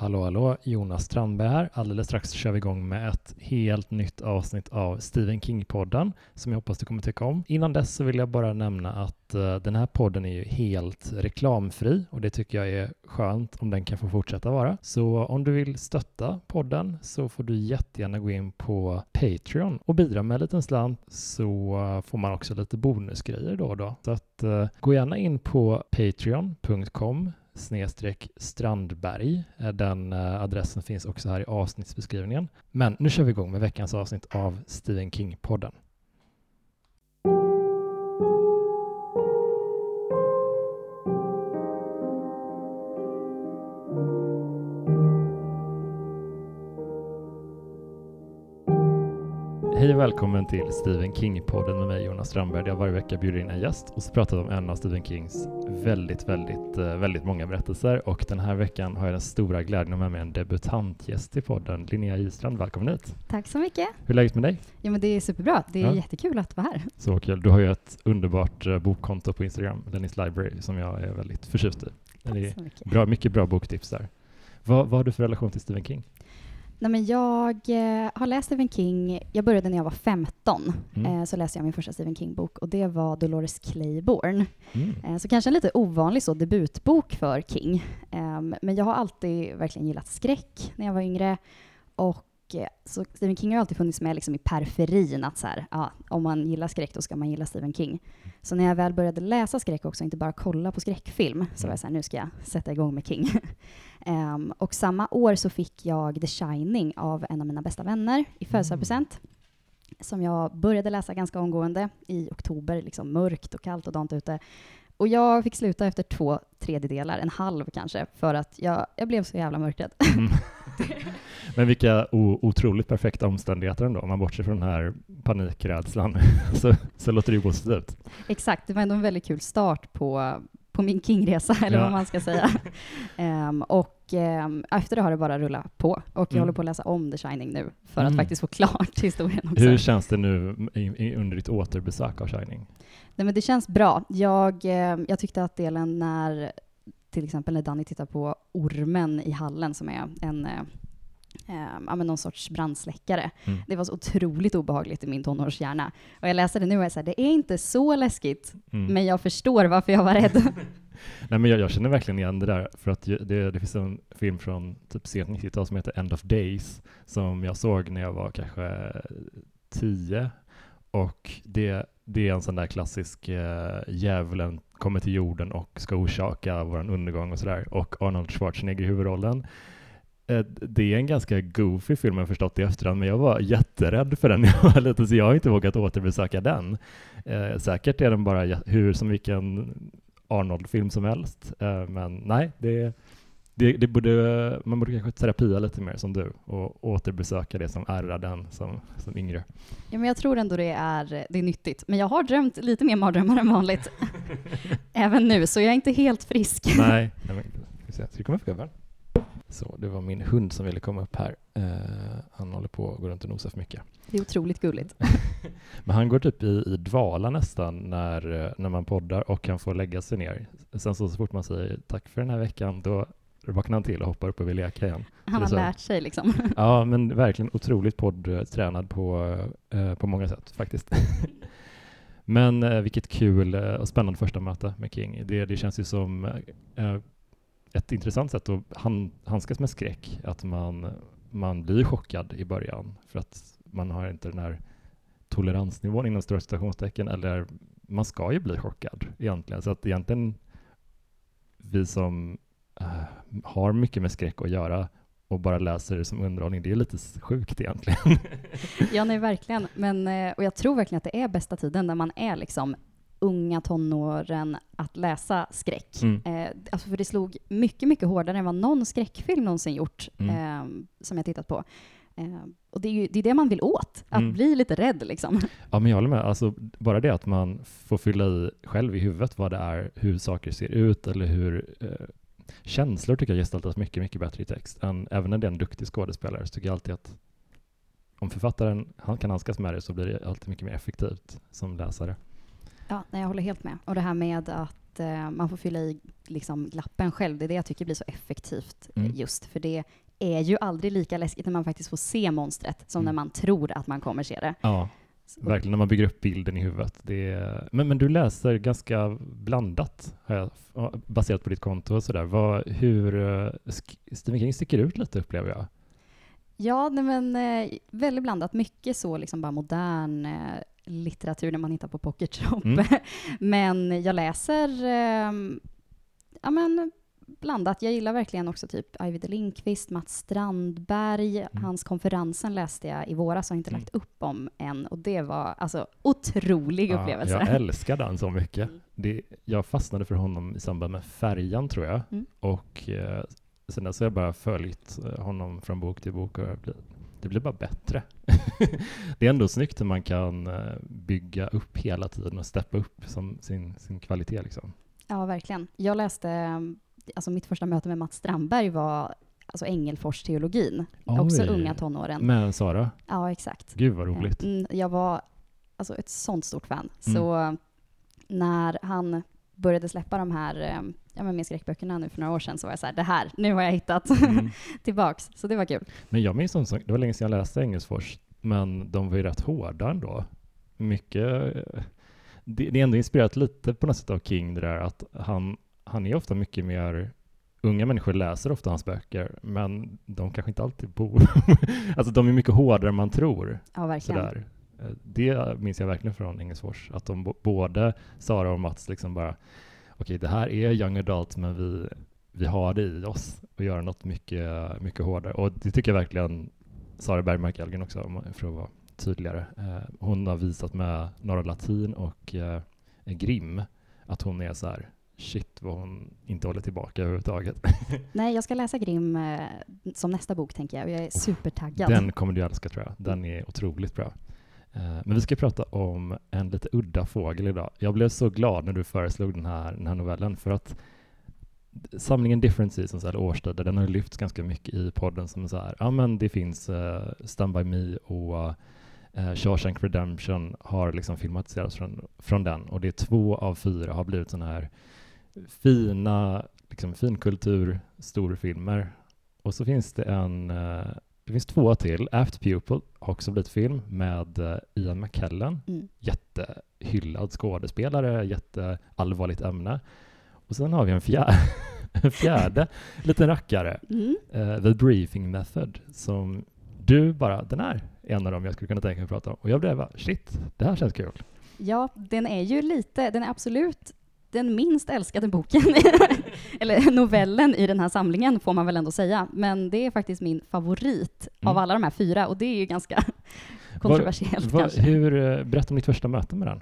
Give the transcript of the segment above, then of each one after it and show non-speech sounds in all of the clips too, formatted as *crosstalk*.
Hallå, hallå, Jonas Strandberg här. Alldeles strax kör vi igång med ett helt nytt avsnitt av Stephen King-podden som jag hoppas du kommer tycka om. Innan dess så vill jag bara nämna att uh, den här podden är ju helt reklamfri och det tycker jag är skönt om den kan få fortsätta vara. Så om du vill stötta podden så får du jättegärna gå in på Patreon och bidra med en liten slant så uh, får man också lite bonusgrejer då och då. Så att uh, gå gärna in på patreon.com snedstreck Strandberg. Eh, den eh, adressen finns också här i avsnittsbeskrivningen. Men nu kör vi igång med veckans avsnitt av Stephen King-podden. Hej och välkommen till Stephen King-podden med mig Jonas Strandberg. Jag varje vecka bjuder in en gäst och så pratar vi om en av Stephen Kings väldigt, väldigt, eh, väldigt många berättelser. Och den här veckan har jag den stora glädjen att med mig en debutantgäst i podden, Linnea Istrand. Välkommen hit! Tack så mycket! Hur är läget med dig? Ja, men det är superbra. Det är ja. jättekul att vara här. Så kul. Du har ju ett underbart eh, bokkonto på Instagram, Lennys Library, som jag är väldigt förtjust i. Tack så mycket. Bra, mycket bra boktips där. Vad, vad har du för relation till Stephen King? Nej, men jag eh, har läst Stephen King, jag började när jag var 15, mm. eh, så läste jag min första Stephen King-bok och det var Dolores Claiborne. Mm. Eh, så kanske en lite ovanlig så debutbok för King. Ehm, men jag har alltid verkligen gillat skräck när jag var yngre och så Stephen King har alltid funnits med liksom i periferin, att så här, ja, om man gillar skräck då ska man gilla Stephen King. Så när jag väl började läsa skräck också, inte bara kolla på skräckfilm, så var jag så här, nu ska jag sätta igång med King. um, *laughs* och samma år så fick jag The Shining av en av mina bästa vänner i mm. födelsedagspresent, som jag började läsa ganska omgående i oktober, liksom mörkt och kallt och dant ute. Och jag fick sluta efter två tredjedelar, en halv kanske, för att jag, jag blev så jävla mörkrädd. Mm. *laughs* *laughs* Men vilka otroligt perfekta omständigheter ändå, om man bortser från den här panikrädslan, *laughs* så, så låter det ju positivt. Exakt, det var ändå en väldigt kul start på, på min Kingresa, eller ja. vad man ska säga. um, *laughs* och um, efter det har det bara rullat på, och jag mm. håller på att läsa om The Shining nu, för mm. att faktiskt få klart historien också. Hur känns det nu under ditt återbesök av Shining? Nej, men det känns bra. Jag, ehm, jag tyckte att delen när till exempel när Danny tittar på ormen i hallen som är en eh, eh, någon sorts brandsläckare. Mm. Det var så otroligt obehagligt i min tonårshjärna. Och jag läser det nu och jag säger det är inte så läskigt, mm. men jag förstår varför jag var rädd. *laughs* Nej, men jag, jag, känner verkligen igen det där, för att det, det finns en film från typ sent 90-tal som heter End of Days, som jag såg när jag var kanske tio, och det, det är en sån där klassisk eh, djävulen kommer till jorden och ska orsaka vår undergång och sådär, och Arnold Schwarzenegger i huvudrollen. Eh, det är en ganska goofy film, jag förstått i efterhand, men jag var jätterädd för den *laughs* jag var liten, så jag har inte vågat återbesöka den. Eh, säkert är den bara hur som vilken Arnold-film som helst, eh, men nej, det, det, det borde, man borde kanske terapia lite mer som du och återbesöka det som ärrar den som, som yngre. Ja, men jag tror ändå det är, det är nyttigt, men jag har drömt lite mer mardrömmar än vanligt, *laughs* även nu, så jag är inte helt frisk. nej, nej *laughs* men, ska vi komma upp över? Så det var min hund som ville komma upp här. Uh, han håller på att gå runt och nosa för mycket. Det är otroligt gulligt. *laughs* Men han går typ i, i dvala nästan när, när man poddar och kan få lägga sig ner. Sen så, så fort man säger tack för den här veckan, då vaknar han till och hoppar upp och vill leka igen. Han har lärt sig liksom. *laughs* Ja, men verkligen otroligt poddtränad på, uh, på många sätt faktiskt. *laughs* men uh, vilket kul och spännande första möte med King. Det, det känns ju som ett intressant sätt att handskas med skräck, att man, man blir chockad i början för att man har inte den här toleransnivån inom stora citationstecken, eller man ska ju bli chockad egentligen. Så att egentligen vi som äh, har mycket med skräck att göra och bara läser det som underhållning, det är lite sjukt egentligen. *laughs* ja, nej, verkligen. Men, eh, och jag tror verkligen att det är bästa tiden när man är liksom unga tonåren att läsa skräck. Mm. Eh, alltså för det slog mycket, mycket hårdare än vad någon skräckfilm någonsin gjort, mm. eh, som jag tittat på. Eh, och det är ju det, är det man vill åt, att mm. bli lite rädd liksom. Ja, men jag håller med. Alltså, bara det att man får fylla i själv i huvudet vad det är, hur saker ser ut eller hur eh, känslor tycker jag gestaltas mycket, mycket bättre i text. Än, även när det är en duktig skådespelare så tycker jag alltid att om författaren han kan handskas med det så blir det alltid mycket mer effektivt som läsare. Ja, nej, jag håller helt med. Och det här med att eh, man får fylla i liksom, glappen själv. Det är det jag tycker blir så effektivt mm. just, för det är ju aldrig lika läskigt när man faktiskt får se monstret som mm. när man tror att man kommer se det. Ja, verkligen när man bygger upp bilden i huvudet. Det är... men, men du läser ganska blandat, jag, baserat på ditt konto och sådär. Vad, hur uh, Stephen King sticker ut lite upplever jag. Ja, nej men eh, väldigt blandat. Mycket så liksom bara modern eh, litteratur när man hittar på Pocket Shop. Mm. *laughs* men jag läser eh, ja, men blandat. Jag gillar verkligen också typ Ivy de Lindqvist, Mats Strandberg. Mm. Hans konferensen läste jag i våras och har inte mm. lagt upp om än. Och det var alltså otrolig ja, upplevelse. Jag älskar den så mycket. Mm. Det, jag fastnade för honom i samband med Färjan, tror jag. Mm. Och eh, sen dess har jag bara följt eh, honom från bok till bok och det blir bara bättre. *laughs* det är ändå snyggt hur man kan eh, bygga upp hela tiden och steppa upp som sin, sin kvalitet. Liksom. Ja, verkligen. Jag läste, alltså mitt första möte med Mats Strandberg var alltså Ängelfors-teologin, också unga tonåren. Med Sara? Ja, exakt. Gud vad roligt. Mm, jag var alltså ett sånt stort fan. Mm. Så när han började släppa de här eh, ja, men med skräckböckerna nu för några år sedan så var jag så här, det här, nu har jag hittat mm. *laughs* tillbaks. Så det var kul. Men jag minns som det var länge sedan jag läste Engelsfors, men de var ju rätt hårda ändå. Mycket, det, det är ändå inspirerat lite på något sätt av King det där att han, han är ofta mycket mer Unga människor läser ofta hans böcker, men de kanske inte alltid bor... *laughs* alltså de är mycket hårdare än man tror. Ja, verkligen. Sådär. Eh, det minns jag verkligen från Engelsfors, att de både Sara och Mats liksom bara okej, det här är young adult, men vi, vi har det i oss att göra något mycket, mycket hårdare. Och det tycker jag verkligen Sara Bergmark Elgen också, för att vara tydligare. Eh, hon har visat med Norra Latin och eh, Grim att hon är så här, shit vad hon inte håller tillbaka överhuvudtaget. *laughs* Nej, jag ska läsa Grim eh, som nästa bok tänker jag och jag är supertaggad. Den kommer du älska tror jag. Den är otroligt bra. Eh, men vi ska prata om en lite udda fågel idag. Jag blev så glad när du föreslog den här, den här novellen för att samlingen Different Seasons, eller årstider, den har lyfts ganska mycket i podden som så här, ja men det finns uh, Stand By Me och uh, Shawshank Redemption har liksom filmatiserats från, från den och det är två av fyra har blivit sådana här fina, liksom finkultur, storfilmer. Och så finns det en uh, det finns två till. After Pupil har också blivit film med uh, Ian McKellen. Mm. Jättehyllad skådespelare, jätteallvarligt ämne. Och sen har vi en fjärde, *laughs* en fjärde liten rackare, mm. uh, The Briefing Method, som du bara, den här är en av dem jag skulle kunna tänka mig att prata om. Och jag blev bara, shit, det här känns kul. Ja, den är ju lite, den är absolut den minst älskade boken, *laughs* eller novellen i den här samlingen får man väl ändå säga. Men det är faktiskt min favorit mm. av alla de här fyra och det är ju ganska kontroversiellt var, var, kanske. Hur, eh, berätta om ditt första möte med den.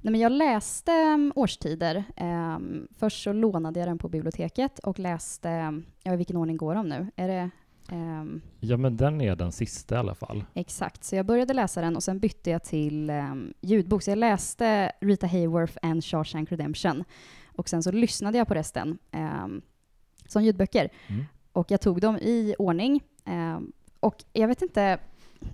Nej, men jag läste um, årstider. Um, först så lånade jag den på biblioteket och läste, ja i vilken ordning går de nu? Är det Um, ja, men den är den sista i alla fall. Exakt, så jag började läsa den och sen bytte jag till um, ljudbok. Så jag läste Rita Hayworth and Shawshank Redemption och sen så lyssnade jag på resten um, som ljudböcker. Mm. Och jag tog dem i ordning. och jag vet inte,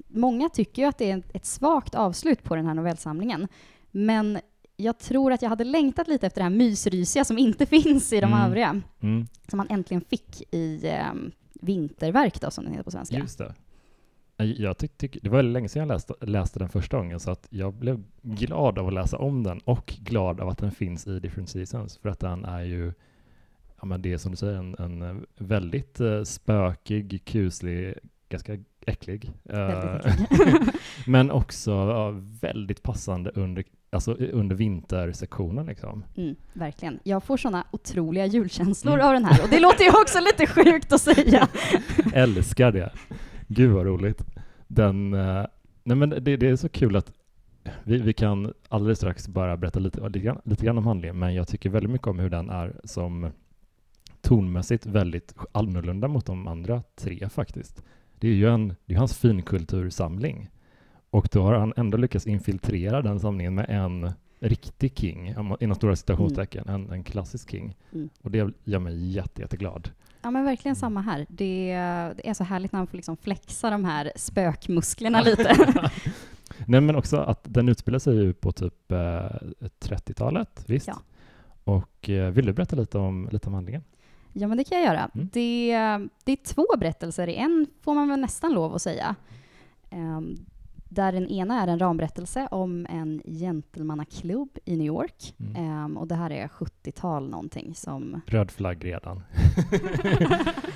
många tycker ju att det är ett svagt avslut på den här novellsamlingen. Men jag tror att jag hade längtat lite efter det här mysrysiga som inte *laughs* finns i de mm. övriga. Mm. Som man äntligen fick i Vinterverk då, som den heter på svenska. Just det. Jag tyck, tyck, det var länge sedan jag läste, läste den första gången, så att jag blev glad av att läsa om den och glad av att den finns i Different Seasons, för att den är ju, ja men det är som du säger, en, en väldigt uh, spökig, kuslig, ganska äcklig. Uh, *laughs* men också uh, väldigt passande under alltså under vintersektionen. Liksom. Mm, verkligen. Jag får sådana otroliga julkänslor mm. av den här och det låter ju också lite sjukt att säga. *laughs* Älskar det. Gud vad roligt. Den, uh, nej men det, det, är så kul att vi, vi kan alldeles strax bara berätta lite, lite, grann, lite grann om handlingen, men jag tycker väldigt mycket om hur den är som tonmässigt väldigt annorlunda mot de andra tre faktiskt. Det är ju en, det är hans finkultursamling och då har han ändå lyckats infiltrera den samlingen med en riktig king, inom stora citationstecken, mm. en, en klassisk king. Mm. Och det gör mig jätte, jätteglad. Ja men verkligen samma här. Det, det, är så härligt när man får liksom flexa de här spökmusklerna lite. *laughs* Nej men också att den utspelar sig ju på typ eh, 30-talet, visst? Ja. Och vill du berätta lite om, lite om handlingen? Ja, men det kan jag göra. Mm. Det, det är två berättelser i en, får man väl nästan lov att säga. Um, där den ena är en ramberättelse om en gentlemannaklubb i New York. Mm. Um, och det här är 70-tal någonting som... Röd flagg redan. *laughs*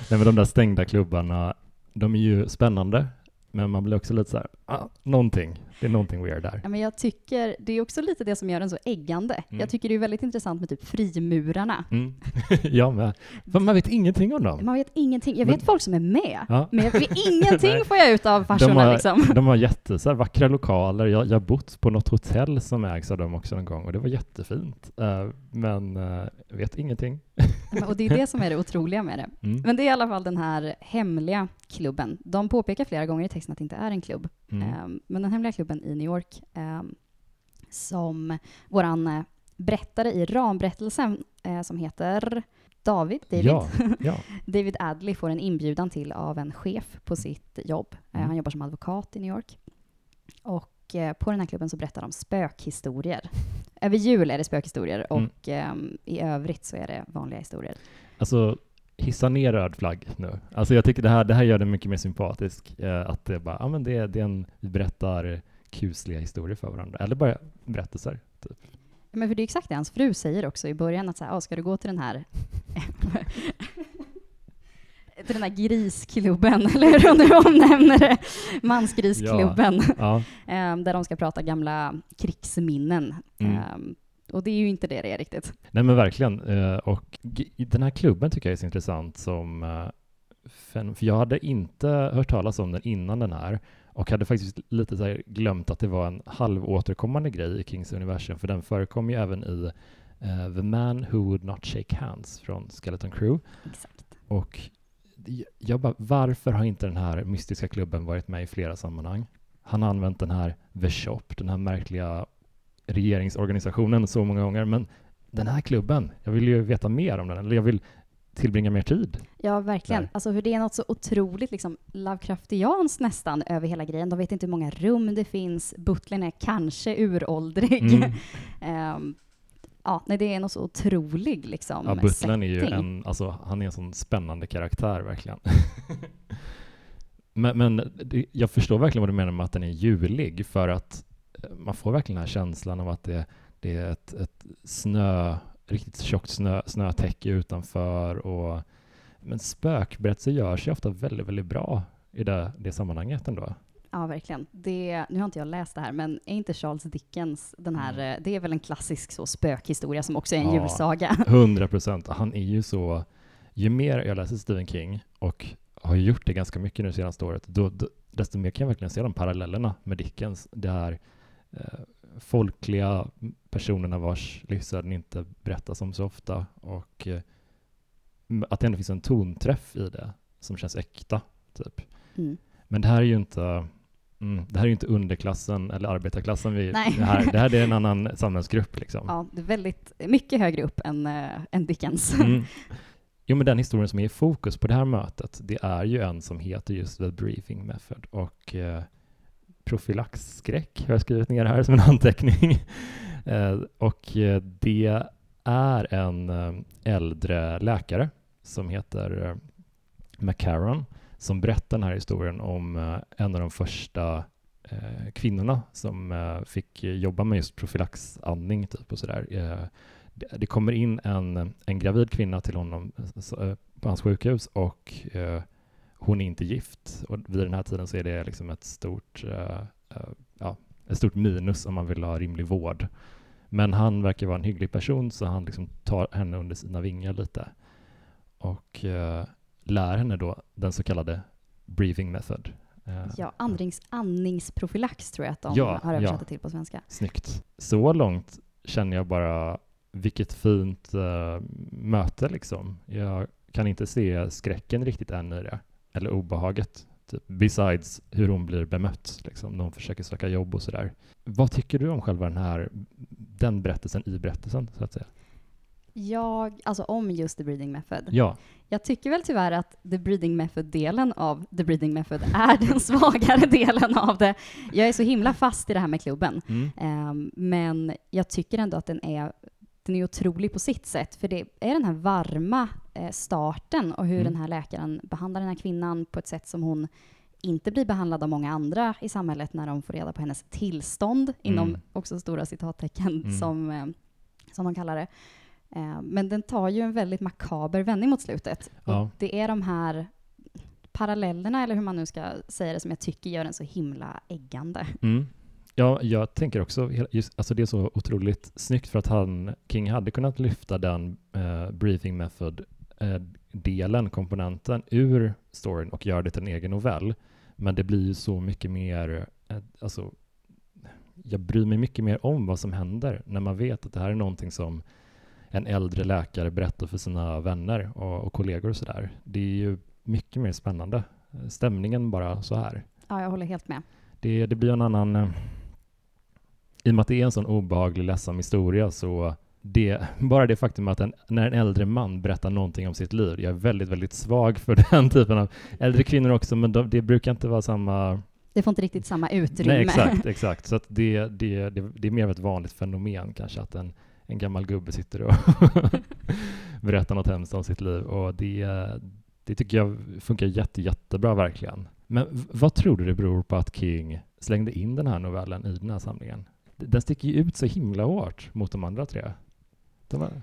Nej, men de där stängda klubbarna, de är ju spännande. Men man blir också lite så här, ah, någonting, det är någonting weird där. Ja, men jag tycker, det är också lite det som gör den så äggande. Mm. Jag tycker det är väldigt intressant med typ frimurarna. Mm. *laughs* ja, men, man vet ingenting om dem. Man vet ingenting. Jag vet men, folk som är med, ja. men jag vet *laughs* ingenting får jag ut av farsorna. Liksom. de har jätte, så här, vackra lokaler. Jag har bott på något hotell som ägs av dem också en gång och det var jättefint. Uh, men uh, vet ingenting. Och det är det som är det otroliga med det. Mm. Men det är i alla fall den här hemliga klubben. De påpekar flera gånger i texten att det inte är en klubb. Mm. Um, men den hemliga klubben i New York um, som våran uh, berättare i ramberättelsen uh, som heter David, David, ja, ja. *laughs* David Adley får en inbjudan till av en chef på sitt jobb. Uh, Han jobbar som advokat i New York. Och på den här klubben så berättar de spökhistorier. Över jul är det spökhistorier mm. och um, i övrigt så är det vanliga historier. Alltså, hissa ner röd flagg nu. Alltså jag tycker det här, det här gör det mycket mer sympatisk. Eh, att det bara, ja men det, det är en, vi berättar kusliga historier för varandra. Eller bara berättelser. Typ. Men för det är exakt det hans fru säger också i början, att så här, ska du gå till den här *laughs* till den här grisklubben, *laughs* eller hur nu omnämner det, mansgrisklubben, ja, ja. um, *laughs* där de ska prata gamla krigsminnen. Mm. Um, och det är ju inte det det är riktigt. Nej men verkligen. Uh, och den här klubben tycker jag är så intressant som uh, för jag hade inte hört talas om den innan den här och hade faktiskt lite så glömt att det var en halvåterkommande grej i Kings universum, för den förekom ju även i uh, The Man Who Would Not Shake Hands från Skeleton Crew. Exakt. Och jag bara, varför har inte den här mystiska klubben varit med i flera sammanhang? Han har använt den här The Shop, den här märkliga regeringsorganisationen så många gånger, men den här klubben, jag vill ju veta mer om den, eller jag vill tillbringa mer tid. Ja, verkligen. Där. Alltså hur det är något så otroligt liksom Lovecraftianskt nästan över hela grejen. De vet inte hur många rum det finns. Butlern är kanske uråldrig. Mm. um, *laughs* ja, nej, det är något så otrolig liksom Ja, Butlern är ju en, alltså han är en sån spännande karaktär verkligen. *laughs* men, men jag förstår verkligen vad du menar med att den är julig, för att eh, man får verkligen den här känslan av att det, det är ett, ett snö, riktigt tjockt snö, snötäcke utanför och men spökberättelser gör sig ofta väldigt, väldigt bra i det, det sammanhanget ändå. Ja, verkligen. Det, nu har inte jag läst det här, men är inte Charles Dickens den här, mm. det är väl en klassisk så spökhistoria som också är en ja, julsaga? *laughs* Hundra procent. Han är ju så, ju mer jag läser Stephen King och har gjort det ganska mycket nu senaste året, då, då, desto mer kan jag verkligen se de parallellerna med Dickens. Det här eh, folkliga personerna vars livsöden inte berättas om så ofta och eh, att det ändå finns en tonträff i det som känns äkta. Typ. Mm. Men det här är ju inte Mm, det här är ju inte underklassen eller arbetarklassen. Vi, det, här, det här är en annan samhällsgrupp. Liksom. Ja, det är väldigt mycket högre upp än, äh, än Dickens. Mm. *laughs* Jo, men den historien som är i fokus på det här mötet, det är ju en som heter just The Briefing Method och eh, profylaxskräck har jag skrivit ner här som en *laughs* anteckning. eh, och eh, det är en eh, äldre läkare som heter eh, McCarron som berättar den här historien om eh, en av de första eh, kvinnorna som eh, fick jobba med just profylaxandning typ och sådär. Det, det kommer in en, en gravid kvinna till honom på hans sjukhus och hon är inte gift och vid den här tiden så är det liksom ett stort, ja, ett stort minus om man vill ha rimlig vård. Men han verkar vara en hygglig person så han liksom tar henne under sina vingar lite. Och lär henne då den så kallade breathing method. Eh, ja, andnings, andningsprofylax tror jag att de ja, har översatt det till på svenska. Snyggt. Så långt känner jag bara vilket fint uh, möte liksom. Jag kan inte se skräcken riktigt än i det, eller obehaget. Typ, besides hur hon blir bemött liksom, när hon försöker söka jobb och sådär. Vad tycker du om själva den här, den berättelsen i berättelsen, så att säga? Jag, alltså om just the breathing method. Ja. Jag tycker väl tyvärr att the breathing method-delen av the breathing method är *laughs* den svagare delen av det. Jag är så himla fast i det här med klubben. Mm. Um, men jag tycker ändå att den är den är otrolig på sitt sätt, för det är den här varma eh, starten och hur mm. den här läkaren behandlar den här kvinnan på ett sätt som hon inte blir behandlad av många andra i samhället när de får reda på hennes tillstånd, mm. inom också stora citattecken mm. som, eh, som de kallar det. Eh, men den tar ju en väldigt makaber vändning mot slutet. Ja. Det är de här parallellerna, eller hur man nu ska säga det, som jag tycker gör den så himla äggande. Mm. Ja, jag tänker också, just, alltså det är så otroligt snyggt för att han, King hade kunnat lyfta den uh, breathing method uh, delen, komponenten, ur storyn och göra det till en egen novell. Men det blir ju så mycket mer, uh, alltså, jag bryr mig mycket mer om vad som händer när man vet att det här är någonting som en äldre läkare berättar för sina vänner och, och kollegor och sådär. Det är ju mycket mer spännande. Stämningen bara så här. Ja, jag håller helt med. Det, det blir en annan i och med att det är en sån obehaglig, ledsam historia så det, bara det faktum att en, när en äldre man berättar någonting om sitt liv, jag är väldigt, väldigt svag för *laughs* den typen av äldre kvinnor också, men de, det brukar inte vara samma... Det får inte riktigt samma utrymme. Nej, exakt, *laughs* exakt. Så det, det, det, det är mer av ett vanligt fenomen kanske, att en, en gammal gubbe sitter och *laughs* berättar något hemskt om sitt liv, och det, det tycker jag funkar jätte, jättebra verkligen. Men vad tror du det beror på att King slängde in den här novellen i den här samlingen? den sticker ju ut så himla hårt mot de andra tre. De är...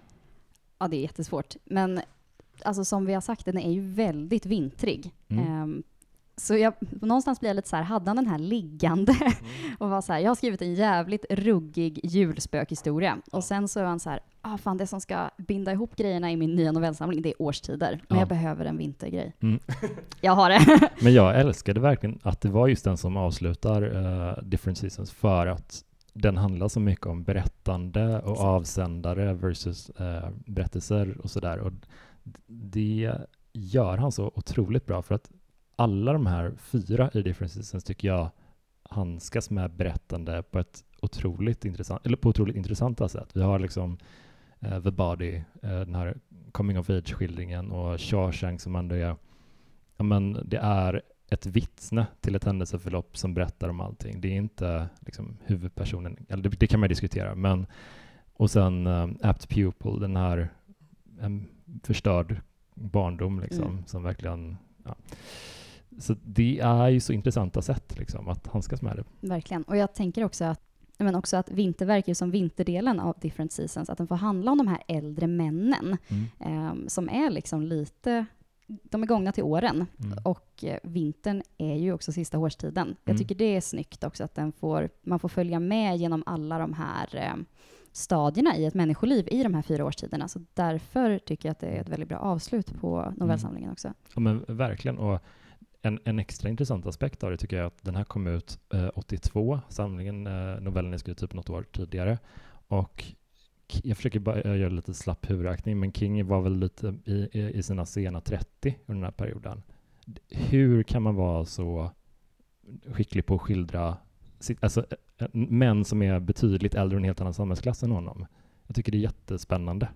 Ja, det är jättesvårt. Men alltså, som vi har sagt, den är ju väldigt vintrig. Mm. Um, så jag, någonstans blir jag lite så här, hade han den här liggande mm. *laughs* och var så här, jag har skrivit en jävligt ruggig julspökhistoria. Och sen så är han så här, ah, fan det som ska binda ihop grejerna i min nya novellsamling, det är årstider. Men ja. jag behöver en vintergrej. Mm. *laughs* jag har det. *laughs* Men jag älskade verkligen att det var just den som avslutar uh, Different Seasons för att den handlar så mycket om berättande och avsändare versus eh, berättelser och sådär. Och det gör han så otroligt bra för att alla de här fyra i Different Seasons tycker jag handskas med berättande på ett otroligt intressant, eller på otroligt intressanta sätt. Vi har liksom uh, The Body, uh, den här coming of age-skildringen och Shawshank som ändå är, ja men det är ett vittne till ett händelseförlopp som berättar om allting. Det är inte liksom, huvudpersonen, eller det, det, kan man diskutera, men och sen um, Apt Pupil, den här en förstörd barndom liksom, mm. som verkligen ja. Så det är ju så intressanta sätt liksom, att handskas med det. Verkligen. Och jag tänker också att men också att vinterverk är som vinterdelen av Different Seasons, att den får handla om de här äldre männen mm. um, som är liksom lite de är gångna till åren mm. och eh, vintern är ju också sista årstiden. Mm. Jag tycker det är snyggt också att den får, man får följa med genom alla de här eh, stadierna i ett människoliv i de här fyra årstiderna. Så därför tycker jag att det är ett väldigt bra avslut på novellsamlingen mm. också. Ja men verkligen. Och en, en, extra intressant aspekt av det tycker jag är att den här kom ut eh, 82, samlingen, eh, novellen är skriven typ något år tidigare. Och jag försöker bara eh, göra lite slapp huvudräkning, men King var väl lite i, i sina sena 30 under den här perioden. Hur kan man vara så skicklig på att skildra alltså, eh, män som är betydligt äldre och en helt annan samhällsklass än honom? Jag tycker det är jättespännande.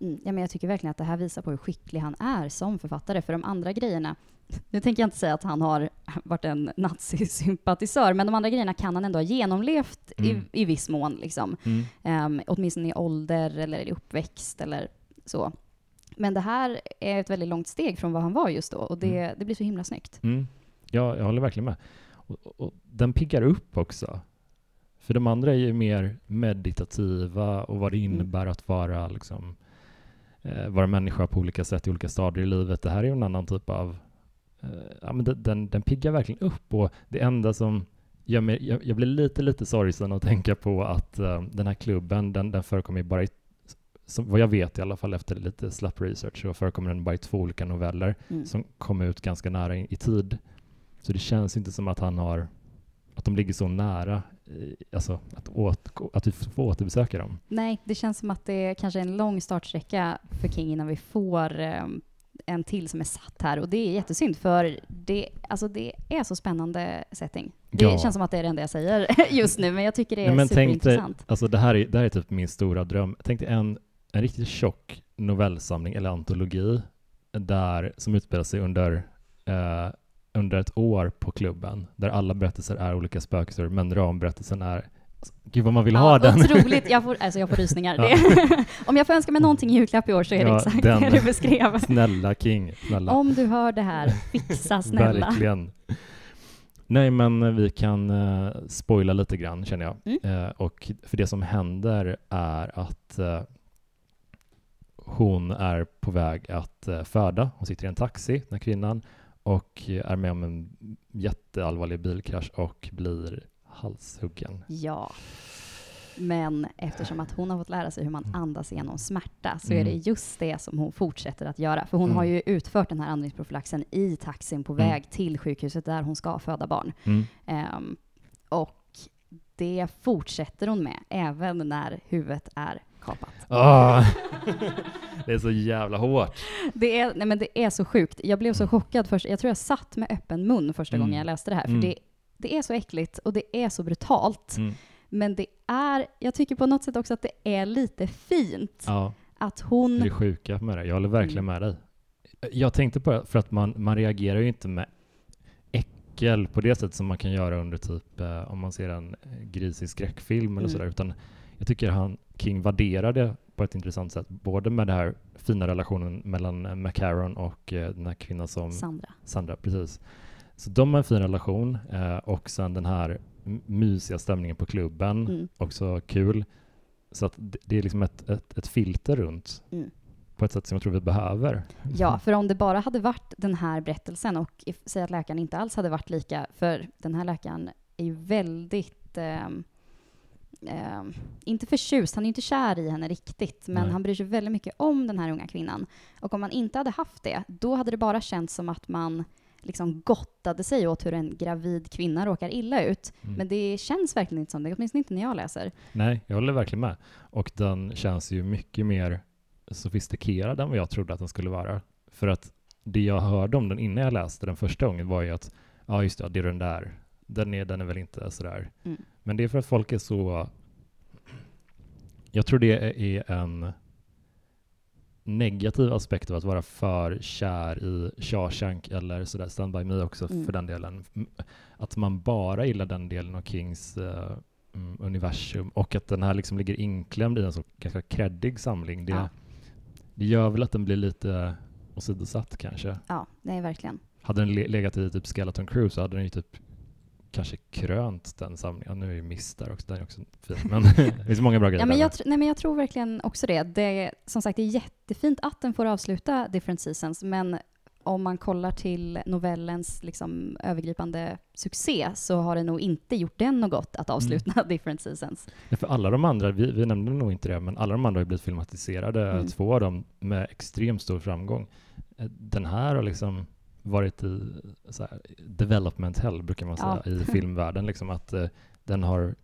Mm, ja, men jag tycker verkligen att det här visar på hur skicklig han är som författare. För de andra grejerna, *laughs* nu tänker jag inte säga att han har *laughs* varit en nazisympatisör, men de andra grejerna kan han ändå ha genomlevt mm. i, i viss mån, liksom. Mm. Um, åtminstone i ålder eller i uppväxt eller så. Men det här är ett väldigt långt steg från vad han var just då och det, mm. det blir så himla snyggt. Mm. Ja, jag håller verkligen med. Och, och, den piggar upp också. För de andra är ju mer meditativa och vad det mm. innebär att vara liksom, eh, vara människa på olika sätt i olika stadier i livet. Det här är ju en annan typ av... Eh, ja, men den, den, den piggar verkligen upp och det enda som gör mig, jag, jag blir lite, lite sorgsen att tänka på att uh, den här klubben, den, den förekommer bara i, som, vad jag vet i alla fall efter lite slapp research, så förekommer den bara i två olika noveller mm. som kom ut ganska nära i, i tid. Så det känns inte som att han har att de ligger så nära, alltså att, åt, att vi får återbesöka dem. Nej, det känns som att det är kanske en lång startsträcka för King innan vi får um, en till som är satt här och det är jättesynd för det, alltså det är så spännande setting. Det ja. känns som att det är det enda jag säger *laughs* just nu, men jag tycker det är men superintressant. Dig, alltså det här, är, det här är typ min stora dröm. Tänk dig en, en riktigt tjock novellsamling eller antologi där, som utspelar sig under uh, under ett år på klubben där alla berättelser är olika spökhistorier men ramberättelsen är Gud vad man vill ha den. Otroligt, jag får, alltså jag får *laughs* rysningar. Ja. Om jag får önska mig någonting i julklapp i år så är det ja, exakt den. det du beskrev. Snälla King, snälla. Om du hör det här, fixa snälla. Verkligen. Nej, men vi kan uh, spoila lite grann känner jag. Mm. Uh, och för det som händer är att uh, hon är på väg att föda. Hon sitter i en taxi, den här kvinnan, och är med om en jätteallvarlig bilkrasch och blir halshuggen. Ja. Men eftersom att hon har fått lära sig hur man mm. andas igenom smärta så mm. är det mm. just det som hon fortsätter att göra. För hon mm. har ju utfört den här andningsprofylaxen i taxin på mm. väg till sjukhuset där hon ska föda barn. Um, och det fortsätter hon med även när huvudet är kapat. Oh. *laughs* det är så jävla hårt. Det är, nej men det är så sjukt. Jag blev så chockad först. Jag tror jag satt med öppen mun första mm. gången jag läste det här. För mm. det, det är så äckligt och det är så brutalt. Mm. Men det är, jag tycker på något sätt också att det är lite fint. Ja. Att hon... Det är sjuka med det. Jag håller verkligen mm. med dig. Jag tänkte på det, för att man, man reagerar ju inte med äckel på det sättet som man kan göra under typ eh, om man ser en grisig skräckfilm eller mm. sådär, utan jag tycker han, King värderar det på ett intressant sätt, både med den här fina relationen mellan McCarron och eh, den här kvinnan som... Sandra. Sandra, precis. Så de har en fin relation eh, och sen den här mysiga stämningen på klubben, mm. också kul. Så att det är liksom ett, ett, ett filter runt mm. på ett sätt som jag tror vi behöver. Ja, för om det bara hade varit den här berättelsen och säg att läkaren inte alls hade varit lika, för den här läkaren är ju väldigt eh, eh, inte förtjust, han är inte kär i henne riktigt, men Nej. han bryr sig väldigt mycket om den här unga kvinnan. Och om man inte hade haft det, då hade det bara känts som att man liksom gottade sig åt hur en gravid kvinna råkar illa ut. Mm. Men det känns verkligen inte som det, åtminstone inte när jag läser. Nej, jag håller verkligen med. Och den känns ju mycket mer sofistikerad än vad jag trodde att den skulle vara. För att det jag hörde om den innan jag läste den första gången var ju att ja, just det, det är den där. Den är, den är väl inte sådär. Mm. Men det är för att folk är så... Jag tror det är en negativ aspekt av att vara för kär i Shawshank eller sådär Stand By Me också mm. för den delen. Att man bara gillar den delen av Kings uh, universum och att den här liksom ligger inklämd i en så ganska kreddig samling. Det, ja. det gör väl att den blir lite åsidosatt kanske. Ja, det är verkligen. Hade den legat i typ Skeleton Crew så hade den ju typ kanske krönt den samlingen. Nu är ju Miss där också, den är också fin. Men *laughs* *laughs* det finns många bra grejer ja, men jag, nej, men jag tror verkligen också det. det är, som sagt, det är jättefint att den får avsluta Different Seasons, men om man kollar till novellens liksom, övergripande succé så har det nog inte gjort den något gott att avsluta mm. *laughs* Different Seasons. Ja, för alla de andra, vi, vi nämnde nog inte det, men alla de andra har blivit filmatiserade, mm. två av dem med extremt stor framgång. Den här har liksom varit i så här, development hell, brukar man säga, ja. i *laughs* filmvärlden. Liksom, att uh, den har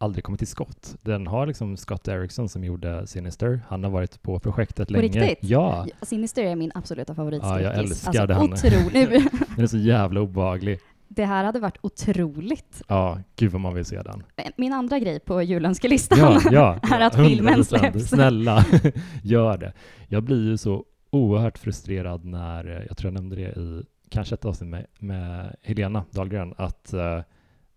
aldrig kommit till skott. Den har liksom Scott Derrickson som gjorde Sinister. Han har varit på projektet på länge. Riktigt? Ja. Sinister är min absoluta favoritskräckis. Ja, jag älskar alltså, den. Otrolig. *laughs* den är så jävla obehaglig. Det här hade varit otroligt. Ja, gud vad man vill se den. Min andra grej på julönskelistan ja, *laughs* ja, är att filmen släpps. Snälla, gör det. Jag blir ju så oerhört frustrerad när, eh, jag tror jag nämnde det i kanske ett avsnitt med, med Helena Dahlgren, att uh,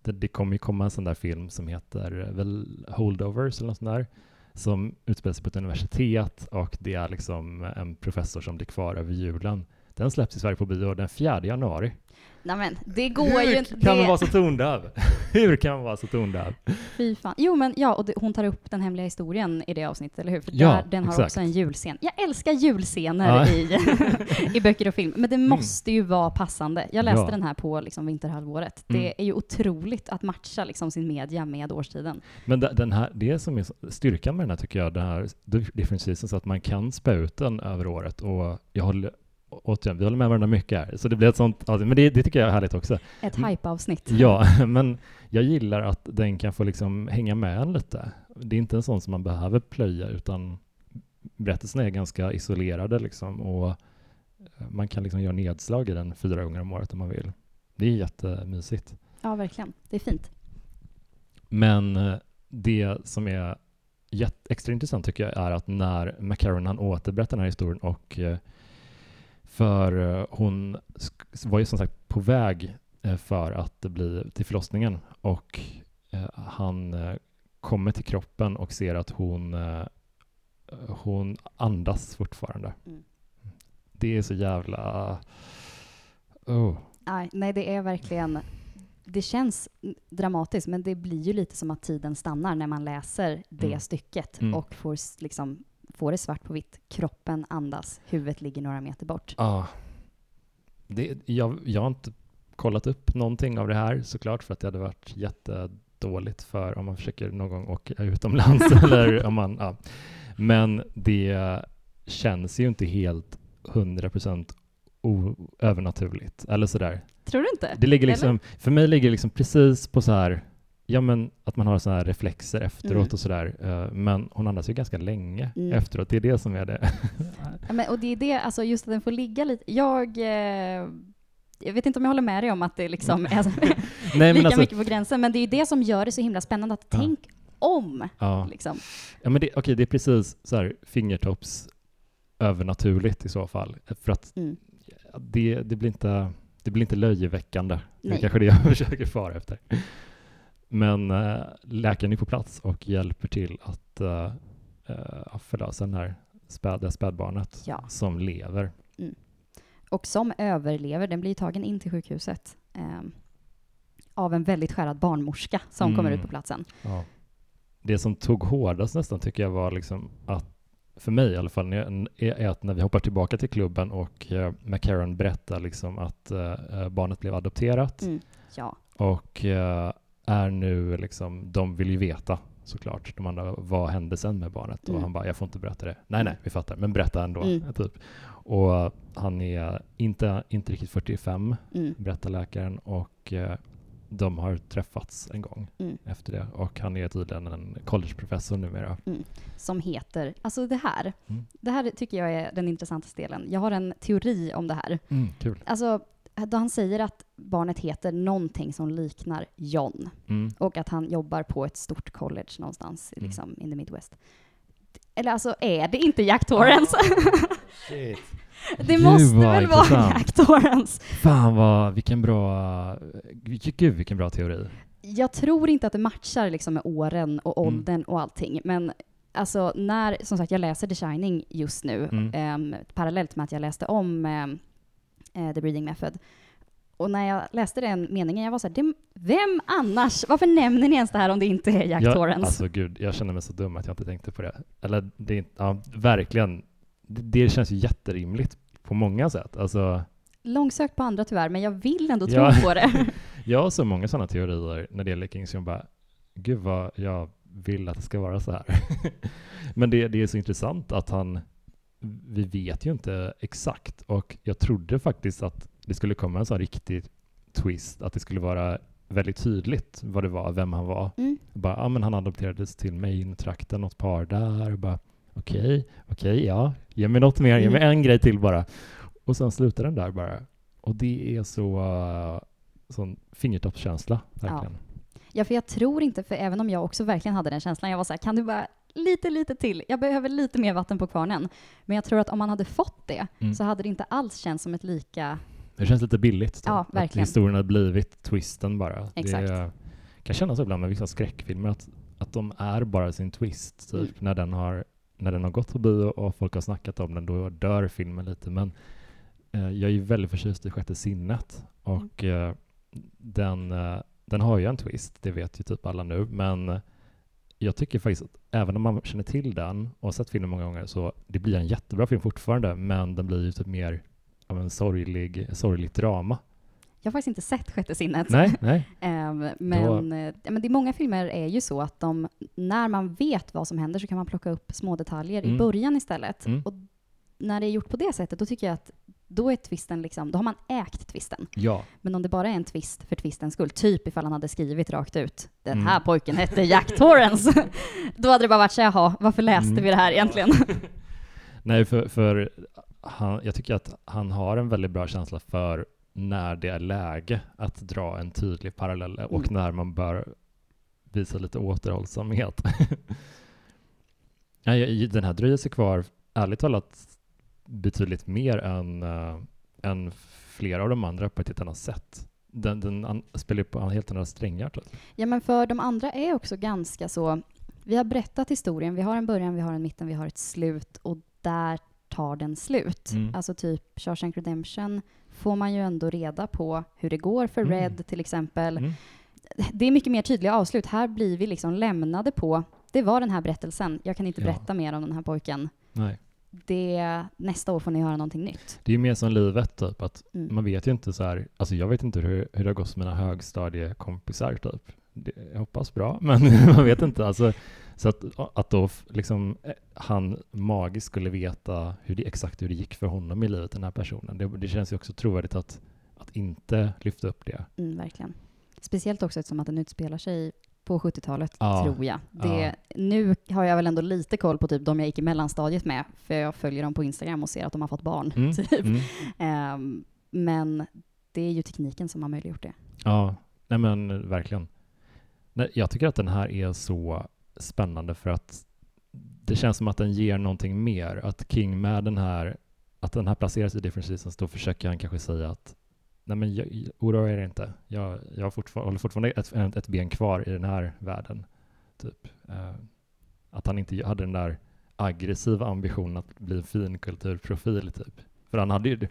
det, det kommer ju komma en sån där film som heter eh, väl Holdovers eller något sånt där, som utspelar sig på ett universitet och det är liksom en professor som blir kvar över julen. Den släpps i Sverige på bio den 4 januari. Nej men det går Hur ju inte. Hur kan man vara så tondöv? *laughs* Hur kan man vara så tondöv? Fy fan. Jo men ja, och det, hon tar upp den hemliga historien i det avsnittet, eller hur? För ja, där, den har exakt. också en julscen. Jag älskar julscener ja. i, *laughs* i böcker och film, men det mm. måste ju vara passande. Jag läste ja. den här på liksom, vinterhalvåret. Mm. Det är ju otroligt att matcha liksom, sin media med årstiden. Men den här, det som är styrkan med den här tycker jag, den här different seasons, att man kan spä ut den över året och jag håller återigen, vi håller med varandra mycket här, så det blir ett sånt, men det, det tycker jag är härligt också. Ett hype-avsnitt. Ja, *laughs* men jag gillar att den kan få liksom hänga med en lite. Det är inte en sån som man behöver plöja, utan berättelserna är ganska isolerade liksom, och eh, man kan liksom göra nedslag i den fyra gånger om året om man vill. Det är jättemysigt. Ja, verkligen. Det är fint. Men eh, det som är extra intressant tycker jag är att när McCarron han återberättar den här historien och eh, för eh, hon var ju som sagt på väg eh, för att bli till förlossningen och eh, han kommer till kroppen och ser att hon, hon andas fortfarande. Mm. Det är så jävla... Oh. Nej, nej, det är verkligen... Det känns dramatiskt, men det blir ju lite som att tiden stannar när man läser det mm. stycket mm. och får, liksom, får det svart på vitt. Kroppen andas, huvudet ligger några meter bort. Ah. Det, jag, jag har inte kollat upp någonting av det här såklart, för att det hade varit jättedåligt för om man försöker någon gång åka utomlands. *laughs* eller om man, ja. Men det känns ju inte helt 100% övernaturligt, eller sådär. Tror du inte? Det ligger liksom, för mig ligger det liksom precis på så här, ja men att man har sådana här reflexer efteråt mm. och sådär. Eh, men hon andas ju ganska länge mm. efteråt, det är det som är det. ja, men, och det är det, alltså just att den får ligga lite, jag eh, jag vet inte om jag håller med dig om att det liksom är Nej, *laughs* lika alltså, mycket på gränsen, men det är ju det som gör det så himla spännande att ja. tänk om. Ja. Liksom. Ja, men det, okay, det är precis så här fingertopps övernaturligt i så fall. För att mm. det, det, blir inte, det blir inte löjeväckande. Nej. Det är kanske det jag *laughs* försöker fara efter. Men äh, läkaren är på plats och hjälper till att äh, förlösa den här späd, spädbarnet ja. som lever. Mm. Och som överlever, den blir tagen in till sjukhuset eh, av en väldigt skärrad barnmorska som mm. kommer ut på platsen. Ja. Det som tog hårdast nästan tycker jag var liksom att för mig i alla fall, är att när vi hoppar tillbaka till klubben och uh, McCarron berättar liksom att uh, barnet blev adopterat mm, ja. och är nu liksom, de vill ju veta såklart, de andra, vad hände sen med barnet? Mm. Och han bara, jag får inte berätta det. Nej, nej, vi fattar, men berätta ändå. Mm. Typ. Och han är inte, inte riktigt 45, mm. berättar läkaren, och de har träffats en gång mm. efter det och han är tydligen en collegeprofessor numera. Mm. Som heter, alltså det här, mm. det här tycker jag är den intressantaste delen. Jag har en teori om det här. Mm, kul. Alltså, då han säger att barnet heter någonting som liknar John mm. och att han jobbar på ett stort college någonstans mm. liksom, in the Midwest. Eller alltså, är det inte Jack Torrance? Oh, Det Gud, måste väl vara Jack Torrance? Fan vad, vilken bra, gud vilken bra teori. Jag tror inte att det matchar liksom med åren och mm. åldern mm. och allting, men alltså när, som sagt, jag läser The Shining just nu, mm. eh, parallellt med att jag läste om eh, The Breeding Method. Och när jag läste den meningen, jag var så här, vem annars? Varför nämner ni ens det här om det inte är Jack jag, Torrance? Alltså gud, jag känner mig så dum att jag inte tänkte på det. Eller det ja, verkligen det känns ju jätterimligt på många sätt. Alltså, Långsökt på andra tyvärr, men jag vill ändå tro ja, på det. *laughs* jag har så många sådana teorier när det gäller Kings, jag bara, gud vad jag vill att det ska vara så här. *laughs* men det, det är så intressant att han, vi vet ju inte exakt, och jag trodde faktiskt att det skulle komma en sån riktig twist, att det skulle vara väldigt tydligt vad det var, vem han var. Mm. Bara, ja men han adopterades till Maine-trakten, något par där, och bara okej, okay, okej, okay, ja, ge mig något mer, ge mig mm. en grej till bara. Och sen slutar den där bara. Och det är så, uh, sån fingertoppskänsla, verkligen. Ja. ja, för jag tror inte, för även om jag också verkligen hade den känslan, jag var så här, kan du bara lite, lite till. Jag behöver lite mer vatten på kvarnen. Men jag tror att om man hade fått det mm. så hade det inte alls känts som ett lika... Det känns lite billigt. Då, ja, verkligen. Att historien har blivit twisten bara. Exakt. Det kan kännas ibland med vissa skräckfilmer att, att de är bara sin twist, typ, mm. när den har när den har gått på bio och folk har snackat om den, då dör filmen lite. Men eh, jag är ju väldigt förtjust i Sjätte sinnet och mm. eh, den, eh, den har ju en twist, det vet ju typ alla nu, men jag tycker faktiskt att även om man känner till den och har sett filmen många gånger så det blir en jättebra film fortfarande, men den blir ju typ mer av en sorglig, sorgligt drama. Jag har faktiskt inte sett Sjätte sinnet. Nej, nej. *laughs* Ehm, men, Då... Eh, men det, många filmer är ju så att de, när man vet vad som händer så kan man plocka upp små detaljer mm. i början istället. Mm. Och när det är gjort på det sättet, då tycker jag att då är twisten liksom, då har man ägt twisten. Ja. Men om det bara är en twist för twistens skull, typ ifall han hade skrivit rakt ut den mm. här pojken hette Jack Torrance, *laughs* då hade det bara varit så jaha, varför läste mm. vi det här egentligen? *laughs* Nej, för, för han, jag tycker att han har en väldigt bra känsla för när det är läge att dra en tydlig parallell och mm. när man bör visa lite återhållsamhet. *laughs* den här dröjer sig kvar, ärligt talat, betydligt mer än, äh, än flera av de andra på ett helt annat sätt. Den, den spelar på helt andra strängar. Ja, men för de andra är också ganska så Vi har berättat historien. Vi har en början, vi har en mitten, vi har ett slut och där tar den slut. Mm. Alltså typ Shawshank Redemption får man ju ändå reda på hur det går för mm. Red till exempel. Mm. Det är mycket mer tydliga avslut. Här blir vi liksom lämnade på, det var den här berättelsen. Jag kan inte ja. berätta mer om den här pojken. Nej. Det, nästa år får ni höra någonting nytt. Det är ju mer som livet, typ. Att mm. Man vet ju inte så här, alltså jag vet inte hur, hur det har gått med mina högstadiekompisar, typ. Det, jag hoppas bra, *laughs* men man vet inte. Alltså, så att, att då liksom eh, han magiskt skulle veta hur det, exakt hur det gick för honom i livet, den här personen. Det, det känns ju också trovärdigt att, att inte lyfta upp det. Mm, verkligen. Speciellt också eftersom att den utspelar sig på 70-talet, ja, tror jag. Det, ja. Nu har jag väl ändå lite koll på typ de jag gick i mellanstadiet med, för jag följer dem på Instagram och ser att de har fått barn. Mm, *laughs* typ. Mm. Um, men det är ju tekniken som har möjliggjort det. Ja, nej men verkligen. Jag tycker att den här är så spännande för att det känns som att den ger någonting mer. Att King med den här, att den här placeras i Different Seasons, då försöker han kanske säga att nej men jag, oroa er inte. Jag, jag fortfar håller fortfarande ett, ett, ben kvar i den här världen. Typ. Uh, att han inte hade den där aggressiva ambitionen att bli en fin kulturprofil typ. För han hade ju,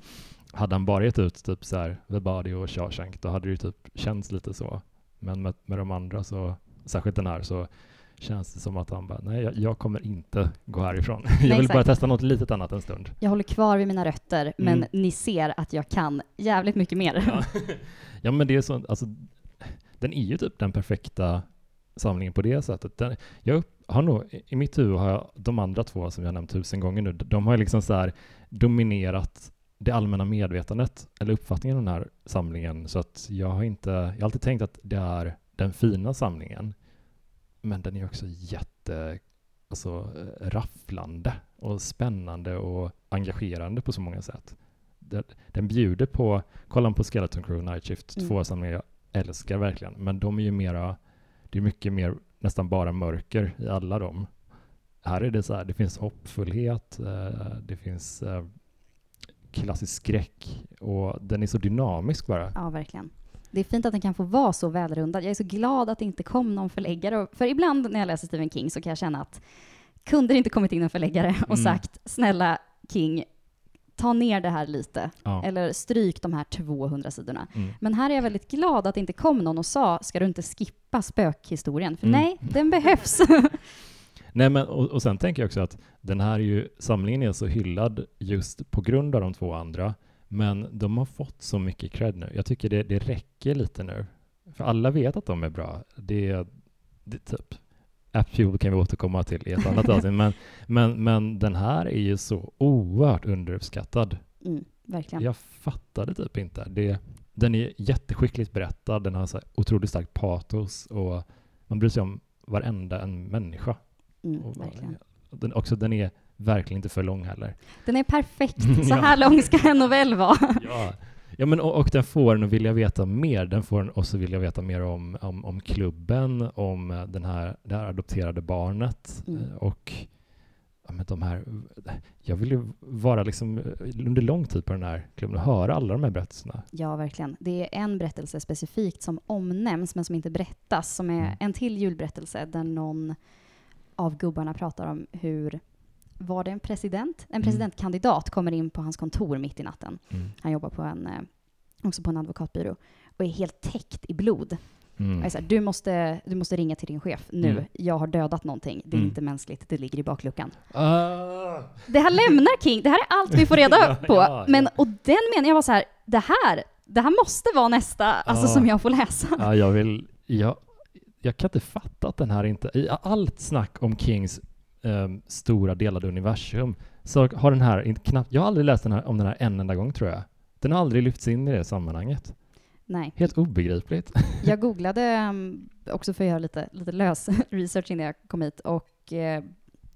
hade han bara gett ut typ så här The Body och Shawshank, då hade det ju typ känts lite så. Men med, med de andra så, särskilt den här, så känns det som att han bara, nej, jag, jag kommer inte gå härifrån. *laughs* Nej, jag vill exakt. bara testa något litet annat en stund. Jag håller kvar vid mina rötter, men mm. ni ser att jag kan jävligt mycket mer. Ja, *laughs* ja men det är så, alltså, den är ju typ den perfekta samlingen på det sättet. Den, jag har nog, I mitt huvud har jag de andra två som jag nämnt tusen gånger nu, de har liksom så dominerat det allmänna medvetandet eller uppfattningen av den här samlingen så att jag har inte, jag har alltid tänkt att det är den fina samlingen men den är också jätte alltså, rafflande och spännande och engagerande på så många sätt. Den, bjuder på, kolla på Skeleton Crew Night Shift, mm. två som jag älskar verkligen, men de är ju mera, det är mycket mer nästan bara mörker i alla dem. Här är det så här, det finns hoppfullhet, eh, det finns eh, klassisk skräck och den är så dynamisk bara. Ja, verkligen. Det är fint att den kan få vara så välrundad. Jag är så glad att det inte kom någon förläggare. För ibland när jag läser Stephen King så kan jag känna att kunde det inte kommit in en förläggare och mm. sagt snälla King, ta ner det här lite. Ja. Eller stryk de här 200 sidorna. Mm. Men här är jag väldigt glad att det inte kom någon och sa, ska du inte skippa spökhistorien? För mm. nej, den behövs. *laughs* nej, men och, och sen tänker jag också att den här är ju, samlingen är så hyllad just på grund av de två andra. Men de har fått så mycket cred nu. Jag tycker det, det räcker lite nu. För alla vet att de är bra. Det, det typ Apple kan vi återkomma till i ett annat *laughs* avsnitt. Men, men, men den här är ju så oerhört underuppskattad. Mm, verkligen. Jag fattade typ inte. Det, den är jätteskickligt berättad. Den har så otroligt starkt patos och man bryr sig om varenda en människa. Mm, och, verkligen. Den, också, den är verkligen inte för lång heller. Den är perfekt. *laughs* Så här ja. lång ska en novell vara. *laughs* ja. Ja, men och, och, den får en att vilja veta mer. Den får en också vilja veta mer om, om, om klubben, om eh, den här, det här adopterade barnet mm. Eh, och ja, men de här... Jag vill ju vara liksom eh, under lång tid på den här klubben och höra alla de här berättelserna. Ja, verkligen. Det är en berättelse specifikt som omnämns men som inte berättas, som är mm. en till julberättelse där någon av gubbarna pratar om hur var det en president? En mm. presidentkandidat kommer in på hans kontor mitt i natten. Mm. Han jobbar på en, eh, också på en advokatbyrå och är helt täckt i blod. Mm. Här, du, måste, du måste ringa till din chef nu. Mm. Jag har dödat någonting. Det är mm. inte mänskligt. Det ligger i bakluckan. Uh. Det här lämnar King. Det här är allt vi får reda *laughs* på. ja, ja, Men, och den meningen jag var så här, det här, det här måste vara nästa, alltså som jag får läsa. Ja, jag vill, jag, jag kan inte fatta att den här inte, allt snack om Kings um, stora delade universum så har den här knappt, jag har aldrig läst den här, om den här en enda gång tror jag. Den har aldrig lyfts in i det sammanhanget. Nej. Helt obegripligt. *laughs* Jag googlade um, också för att göra lite, lite lös *laughs* research innan jag kom hit och eh,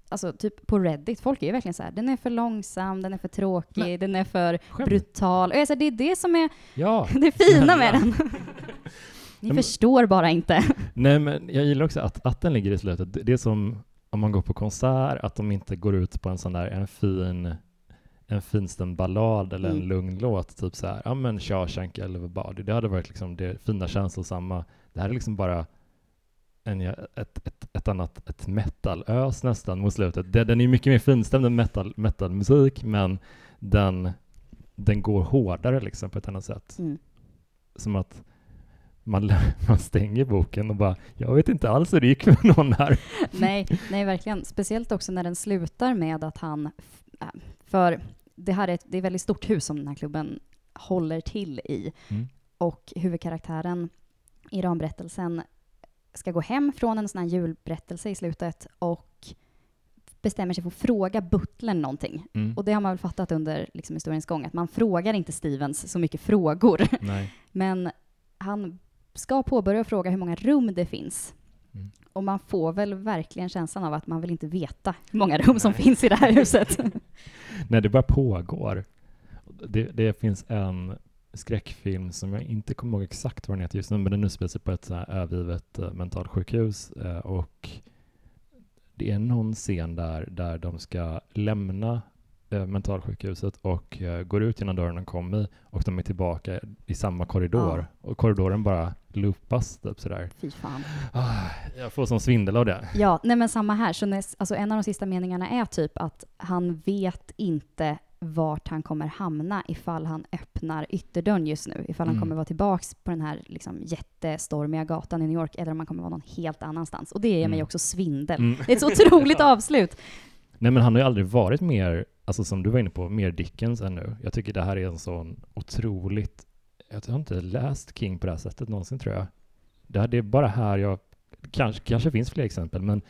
alltså typ på Reddit, folk är ju verkligen så här, den är för långsam, den är för tråkig, Men, den är för skämt. brutal. Och jag säger, det är det som är ja. *laughs* det fina med den. Ni men, förstår bara inte. Nej, men jag gillar också att, att den ligger i slutet. Det är som om man går på konsert, att de inte går ut på en sån där, en fin en finstämd ballad eller mm. en lugn låt, typ så här, ja men Shawshank eller Body, det hade varit liksom det fina känslosamma. Det här är liksom bara en, ett, ett, ett annat, ett metal-ös nästan mot slutet. Den är mycket mer finstämd än metal, metalmusik, men den, den går hårdare liksom på ett annat sätt. Mm. Som att man, *laughs* man stänger boken och bara, jag vet inte alls hur det gick för någon här. *laughs* Nej, nej, verkligen. Speciellt också när den slutar med att han, äh, för det här är ett, det är ett väldigt stort hus som den här klubben håller till i. Mm. Och huvudkaraktären i ramberättelsen ska gå hem från en sån här julberättelse i slutet och bestämmer sig för att fråga butlern någonting. Mm. Och det har man väl fattat under liksom, historiens gång, att man frågar inte Stevens så mycket frågor. *laughs* Men han ska påbörja fråga hur många rum det finns. Mm. Och man får väl verkligen känslan av att man vill inte veta hur många rum som finns i det här huset. *laughs* Nej, det bara pågår. Det, det, finns en skräckfilm som jag inte kommer ihåg exakt vad den heter just nu, men den utspelar sig på ett så här övergivet uh, mentalsjukhus uh, och det är någon scen där, där de ska lämna mentalsjukhuset och går ut genom dörren de kom i och de är tillbaka i samma korridor ja. och korridoren bara loopas typ sådär. Fy fan. Ah, jag får som svindel av det. Ja, nej men samma här. Så näst, alltså en av de sista meningarna är typ att han vet inte vart han kommer hamna ifall han öppnar ytterdörren just nu. Ifall mm. han kommer vara tillbaks på den här liksom, jättestormiga gatan i New York eller om han kommer vara någon helt annanstans. Och det ger mm. mig också svindel. Mm. Det är ett så otroligt *laughs* avslut. Nej, men han har ju aldrig varit mer, alltså som du var inne på, mer Dickens än nu. Jag tycker det här är en sån otroligt, jag har inte läst King på det här sättet någonsin tror jag. Det, här, det är bara här jag, kanske, kanske finns fler exempel, men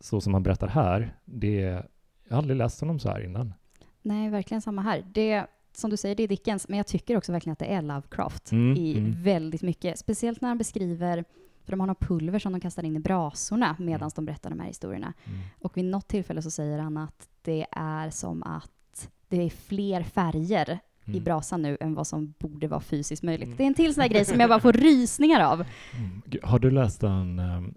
så som han berättar här, det jag har aldrig läst honom så här innan. Nej, verkligen samma här. Det, som du säger, det är Dickens, men jag tycker också verkligen att det är Lovecraft mm, i mm. väldigt mycket. Speciellt när han beskriver, för de har något pulver som de kastar in i brasorna medan mm. de berättar de här historierna. Mm. Och vid något tillfälle så säger han att det är som att det är fler färger i mm. brasan nu än vad som borde vara fysiskt möjligt. Mm. Det är en till sån här grej som jag bara får *laughs* rysningar av. Har du läst en um,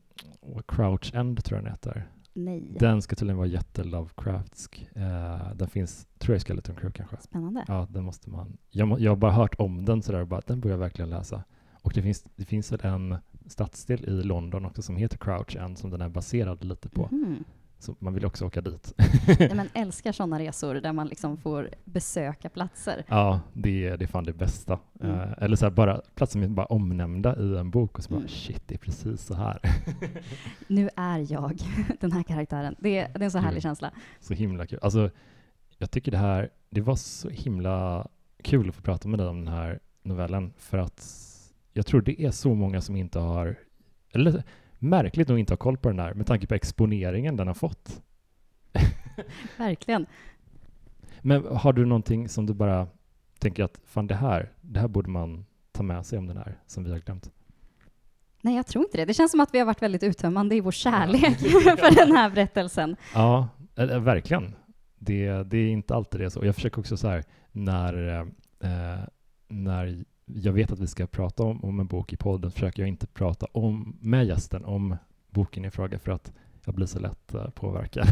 Crouch End, tror jag den heter? Nej. Den ska tydligen vara jätte-Lovecraftsk. Uh, den finns, tror jag, i Skeleton Crew kanske. Spännande. Ja, den måste man. Jag, jag har bara hört om den sådär och bara, den borde jag verkligen läsa. Och det finns, det finns väl en stadsdel i London också som heter Crouch End som den är baserad lite på. Mm. Så man vill också åka dit. ja, men älskar sådana resor där man liksom får besöka platser. Ja, det är, det är fan det bästa. Mm. Uh, eller så bara platser som är bara omnämnda i en bok och så bara mm. shit, det är precis så här. *laughs* nu är jag *laughs* den här karaktären. Det, det är en så härlig känsla. Så himla kul. Alltså, jag tycker det här, det var så himla kul att få prata med dig om den här novellen för att jag tror det är så många som inte har, eller märkligt nog inte har koll på den här med tanke på exponeringen den har fått. *laughs* Verkligen. Men har du någonting som du bara tänker att fan det här, det här borde man ta med sig om den här som vi har glömt? Nej, jag tror inte det. Det känns som att vi har varit väldigt uttömmande i vår kärlek *laughs* för den här berättelsen. Ja, verkligen. Det, det är inte alltid det så. Jag försöker också så här, när, eh, när jag vet att vi ska prata om, om en bok i podden försöker jag inte prata om, med gästen om boken i fråga för att jag blir så lätt uh, påverkad.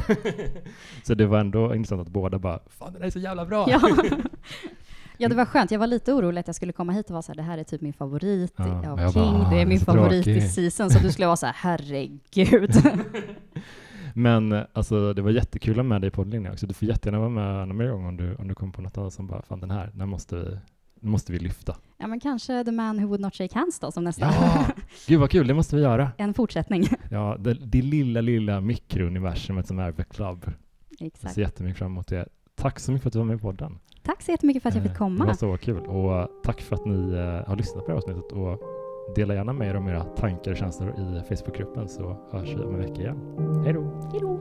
*laughs* så det var ändå intressant att båda bara ”Fan, den är så jävla bra!” ja. *laughs* ja, det var skönt. Jag var lite orolig att jag skulle komma hit och vara så här, det här är typ min favorit ja, av King, bara, det är min favorit tråkig. i season, så du skulle vara så här, herregud. *laughs* Men eh, alltså, det var jättekul att ha med dig i podden också. Du får jättegärna vara med någon mer gång om du, om du kommer på något annat som bara, fan den här, den måste vi, den måste vi lyfta. Ja, men kanske The Man Who Would Not Shake Hands då, som nästa. Ja, gud vad kul, det måste vi göra. *laughs* En fortsättning. Ja, det, det lilla, lilla mikrouniversumet som är The Club. Exakt. Jag ser jättemycket fram emot det. Tack så mycket för att du var med i podden. Tack så jättemycket för att jag fick komma. Det var så kul och tack för att ni har lyssnat på det här avsnittet och dela gärna med er om era tankar och känslor i Facebookgruppen så hörs vi om en vecka igen. Hej då! Hej då!